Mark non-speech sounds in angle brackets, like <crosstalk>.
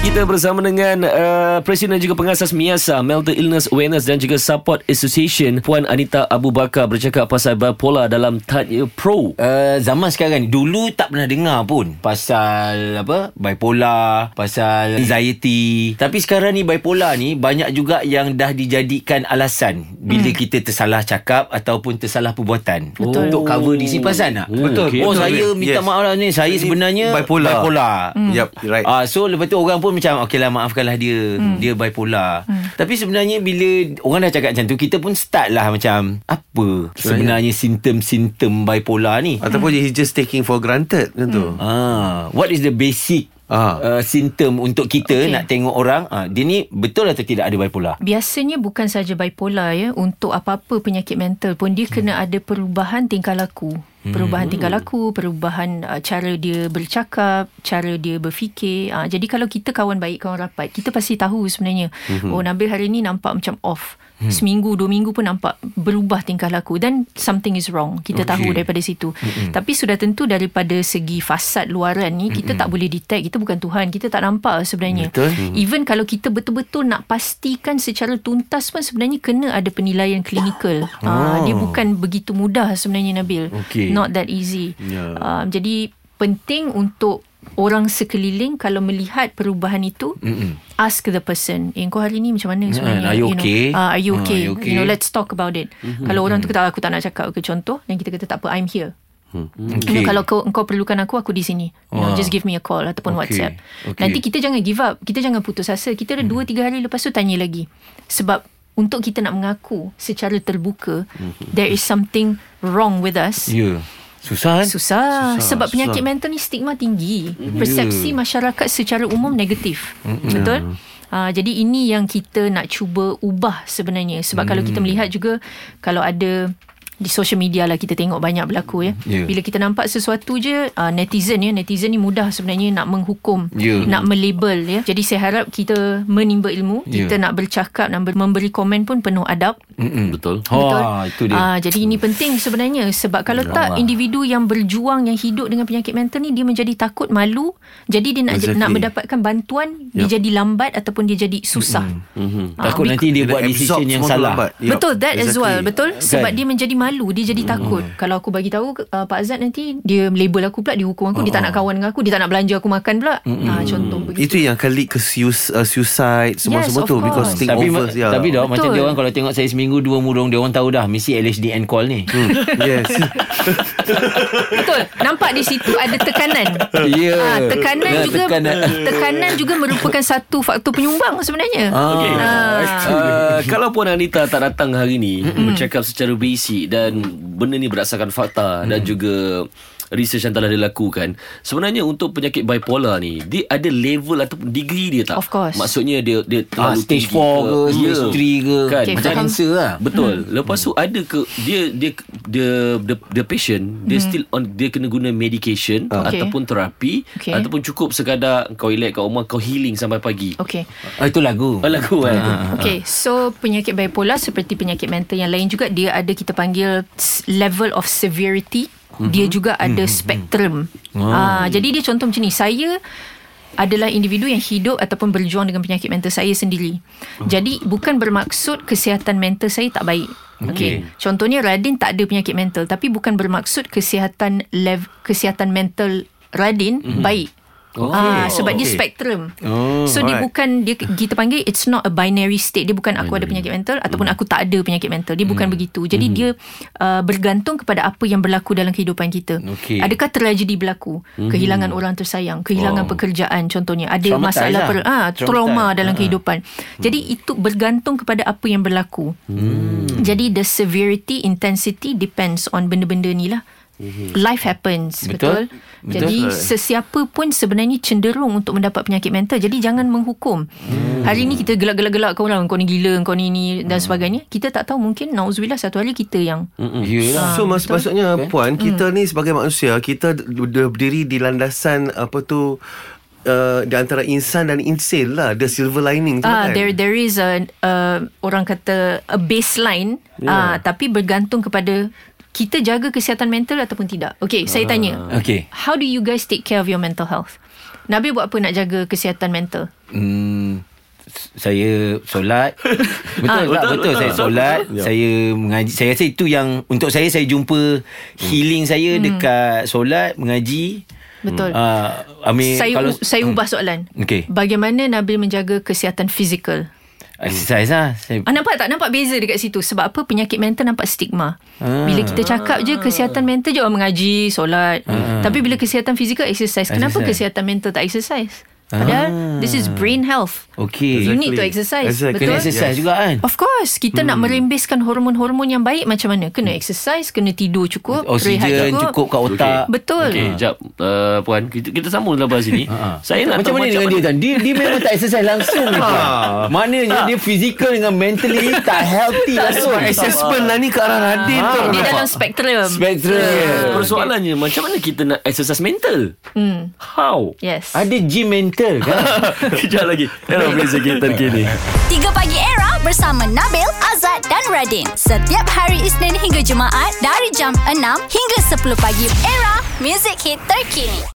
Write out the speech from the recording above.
Kita bersama dengan uh, Presiden dan juga pengasas MIASA Mental Illness Awareness dan juga Support Association Puan Anita Abu Bakar bercakap pasal bipolar dalam Tanya Pro. Uh, zaman sekarang ni Dulu tak pernah dengar pun Pasal apa Bipolar Pasal anxiety Tapi sekarang ni bipolar ni Banyak juga yang dah dijadikan alasan Bila hmm. kita tersalah cakap Ataupun tersalah perbuatan Betul. Untuk cover di sini Pasal tak? Hmm, Betul. Oh Betul. saya minta Yes. maaf lah ni Saya sebenarnya bipolar. Bipolar Hmm. Yup, right. Ah, so lepas tu orang pun macam okey lah maafkanlah dia. Hmm. Dia bipolar. Hmm. Tapi sebenarnya bila orang dah cakap macam tu kita pun start lah macam apa sebenarnya simptom-simptom bipolar ni. Ataupun he's just taking for granted kan tu. Ah, what is the basic Ah. uh, simptom untuk kita okay. nak tengok orang ah, dia ni betul atau tidak ada bipolar? Biasanya bukan saja bipolar ya untuk apa-apa penyakit mental pun dia kena ada perubahan tingkah laku. Perubahan tingkah laku, perubahan uh, cara dia bercakap, cara dia berfikir. Uh, jadi kalau kita kawan baik, kawan rapat, kita pasti tahu sebenarnya. Oh Nabil hari ni nampak macam off. Seminggu, dua minggu pun nampak berubah tingkah laku dan something is wrong. Kita okay. tahu daripada situ. Tapi sudah tentu daripada segi fasad luaran ni kita tak boleh detect. Kita bukan Tuhan. Kita tak nampak sebenarnya. Betul. Even kalau kita betul-betul nak pastikan secara tuntas pun sebenarnya kena ada penilaian klinikal. Oh. Uh, dia bukan begitu mudah sebenarnya Nabil. Okey. Not that easy. Ya. Uh, jadi penting untuk orang sekeliling kalau melihat perubahan itu Mm-mm. ask the person eh kau hari ni macam mana sebenarnya are you know, okay? uh, are you Ah, okay? are you okay? you know let's talk about it mm-hmm. kalau orang tu kata aku tak nak cakap ke contoh dan kita kata tak apa I'm here Okay. You know, kalau kau engkau perlukan aku aku di sini. You know, Wah. just give me a call ataupun Okay. WhatsApp. Okay. Nanti kita jangan give up. Kita jangan putus asa. Kita ada 2 3 hari lepas tu tanya lagi. Sebab untuk kita nak mengaku secara terbuka there is something wrong with us. Ya. Susah kan? Susah, Susah, sebab penyakit susah. mental ni stigma tinggi. Persepsi masyarakat secara umum negatif. Betul? Uh, jadi ini yang kita nak cuba ubah sebenarnya. Sebab kalau kita melihat juga kalau ada di social media lah kita tengok banyak berlaku ya. Ya. Bila kita nampak sesuatu je uh, netizen ya, netizen ni mudah sebenarnya nak menghukum, Ya. nak melabel ya. Jadi saya harap kita menimba ilmu, Ya. kita nak bercakap ber- memberi komen pun penuh adab. Mm-mm. Betul. Ha, itu dia. Ah, jadi ini penting sebenarnya sebab kalau tak individu yang berjuang yang hidup dengan penyakit mental ni dia menjadi takut malu jadi dia nak Exactly. nak mendapatkan bantuan dia jadi lambat ataupun dia jadi susah. Mm-hmm. Ah, Takut bec- nanti dia buat decision yang salah. Yup, Betul that as exactly. well betul sebab Kan? dia menjadi malu dia jadi takut kalau aku bagi tahu uh, Pak Azad nanti dia label aku pula dia hukum aku dia tak nak kawan dengan aku dia tak nak belanja aku makan pula ah, contoh begitu Itu yang akan lead ke sus- uh, suicide semua-semua Yes, tu of because course. think Tapi over ma- yeah. tapi dah macam dia orang kalau tengok saya seminggu dua murung dia orang tahu dah mesti LHDN call ni. yes. <laughs> betul nampak di situ ada tekanan Ya. Ah, tekanan Ya, juga tekanan. tekanan juga merupakan satu faktor penyumbang sebenarnya. Okay. Ah. Uh, <laughs> kalau Puan Anita tak datang hari ni bercakap secara basic dan benda ni berdasarkan fakta dan juga research yang telah dilakukan sebenarnya untuk penyakit bipolar ni dia ada level ataupun degree dia tak Of course. maksudnya dia dia Ah, terlalu stage tinggi 4 ke, Ya. stage 3 ke. Kan? Okay, Macam cancer lah. Betul. Hmm. Lepas tu ada ke dia dia the the the patient dia still on dia kena guna medication Okay. ataupun terapi Okay. ataupun cukup sekadar kau relax kat rumah kau healing sampai pagi. Okay. Ah, itu lagu. Oh, lagu kan. Okay, so penyakit bipolar seperti penyakit mental yang lain juga dia ada kita panggil level of severity. Dia juga ada spektrum. Ah, jadi dia contoh macam ni. Saya adalah individu yang hidup ataupun berjuang dengan penyakit mental saya sendiri. Jadi bukan bermaksud kesihatan mental saya tak baik. Okay. Contohnya Radin tak ada penyakit mental tapi bukan bermaksud kesihatan lev- kesihatan mental Radin baik. Oh, ah, sebab dia okay. spektrum. Oh, so dia alright. bukan dia kita panggil it's not a binary state. Dia bukan aku ada penyakit mental ataupun aku tak ada penyakit mental. Dia bukan begitu. Jadi dia uh, bergantung kepada apa yang berlaku dalam kehidupan kita. Okey. Adakah tragedi berlaku? Kehilangan orang tersayang, kehilangan pekerjaan contohnya. Ada masalah lah. per, ah, Traumatized. trauma dalam Ah. kehidupan. Jadi itu bergantung kepada apa yang berlaku. Jadi the severity, intensity depends on benda-benda ni lah. Life happens Betul. betul, jadi sesiapa pun sebenarnya cenderung untuk mendapat penyakit mental. Jadi jangan menghukum. Hari ni kita gelak-gelak-gelak kau orang kau ni gila kau ni ni dan sebagainya. Kita tak tahu mungkin nauzubillah satu hari kita yang Yelah. So mas, maksudnya puan kita ni sebagai manusia kita berdiri di landasan apa tu uh, di antara insan dan insane lah the silver lining tu Ah, kan. there there is a uh, orang kata a baseline. Yeah. uh, tapi bergantung kepada kita jaga kesihatan mental ataupun tidak. Okay, saya tanya. Okey. How do you guys take care of your mental health? Nabil buat apa nak jaga kesihatan mental? Hmm, saya solat <laughs> betul tak Betul, betul, betul. saya solat Ya. saya mengaji saya rasa itu yang untuk saya saya jumpa healing saya dekat solat mengaji Betul. uh, Amir saya kalau saya ubah soalan. Okey. Bagaimana Nabil menjaga kesihatan fizikal? Exercise lah saya Ah, nampak tak? Nampak beza dekat situ. Sebab apa? Penyakit mental nampak stigma. Ah. Bila kita cakap je kesihatan mental je orang mengaji, solat. Tapi bila kesihatan fizikal, exercise. Kenapa Exercise. kesihatan mental tak exercise? Padahal this is brain health. okey You need to exercise. Exactly. kena Betul? exercise juga kan Of course Kita nak merembeskan Hormon-hormon yang baik Macam mana Kena exercise Kena tidur cukup oksigen rehat cukup kat otak Betul Okey, jap. Uh, Puan, kita, kita sambung dalam bahas ini. <laughs> Saya nak macam tahu mana dengan dia Tan? Dia, dia memang tak exercise langsung Tan. <laughs> Maknanya dia physical dengan mentally tak healthy langsung Assessment lah ni ke arah Radin Ah. tu. Dia dalam spektrum Spektrum Persoalannya macam mana kita nak exercise mental? hmm. How? Yes Ada gym mental kan <laughs> Kejap lagi. Era Blazer kita terkini. 3 Pagi Era bersama Nabil, Azad dan Radin. Setiap hari Isnin hingga Jumaat dari jam 6 hingga 10 pagi. Era, music hit terkini.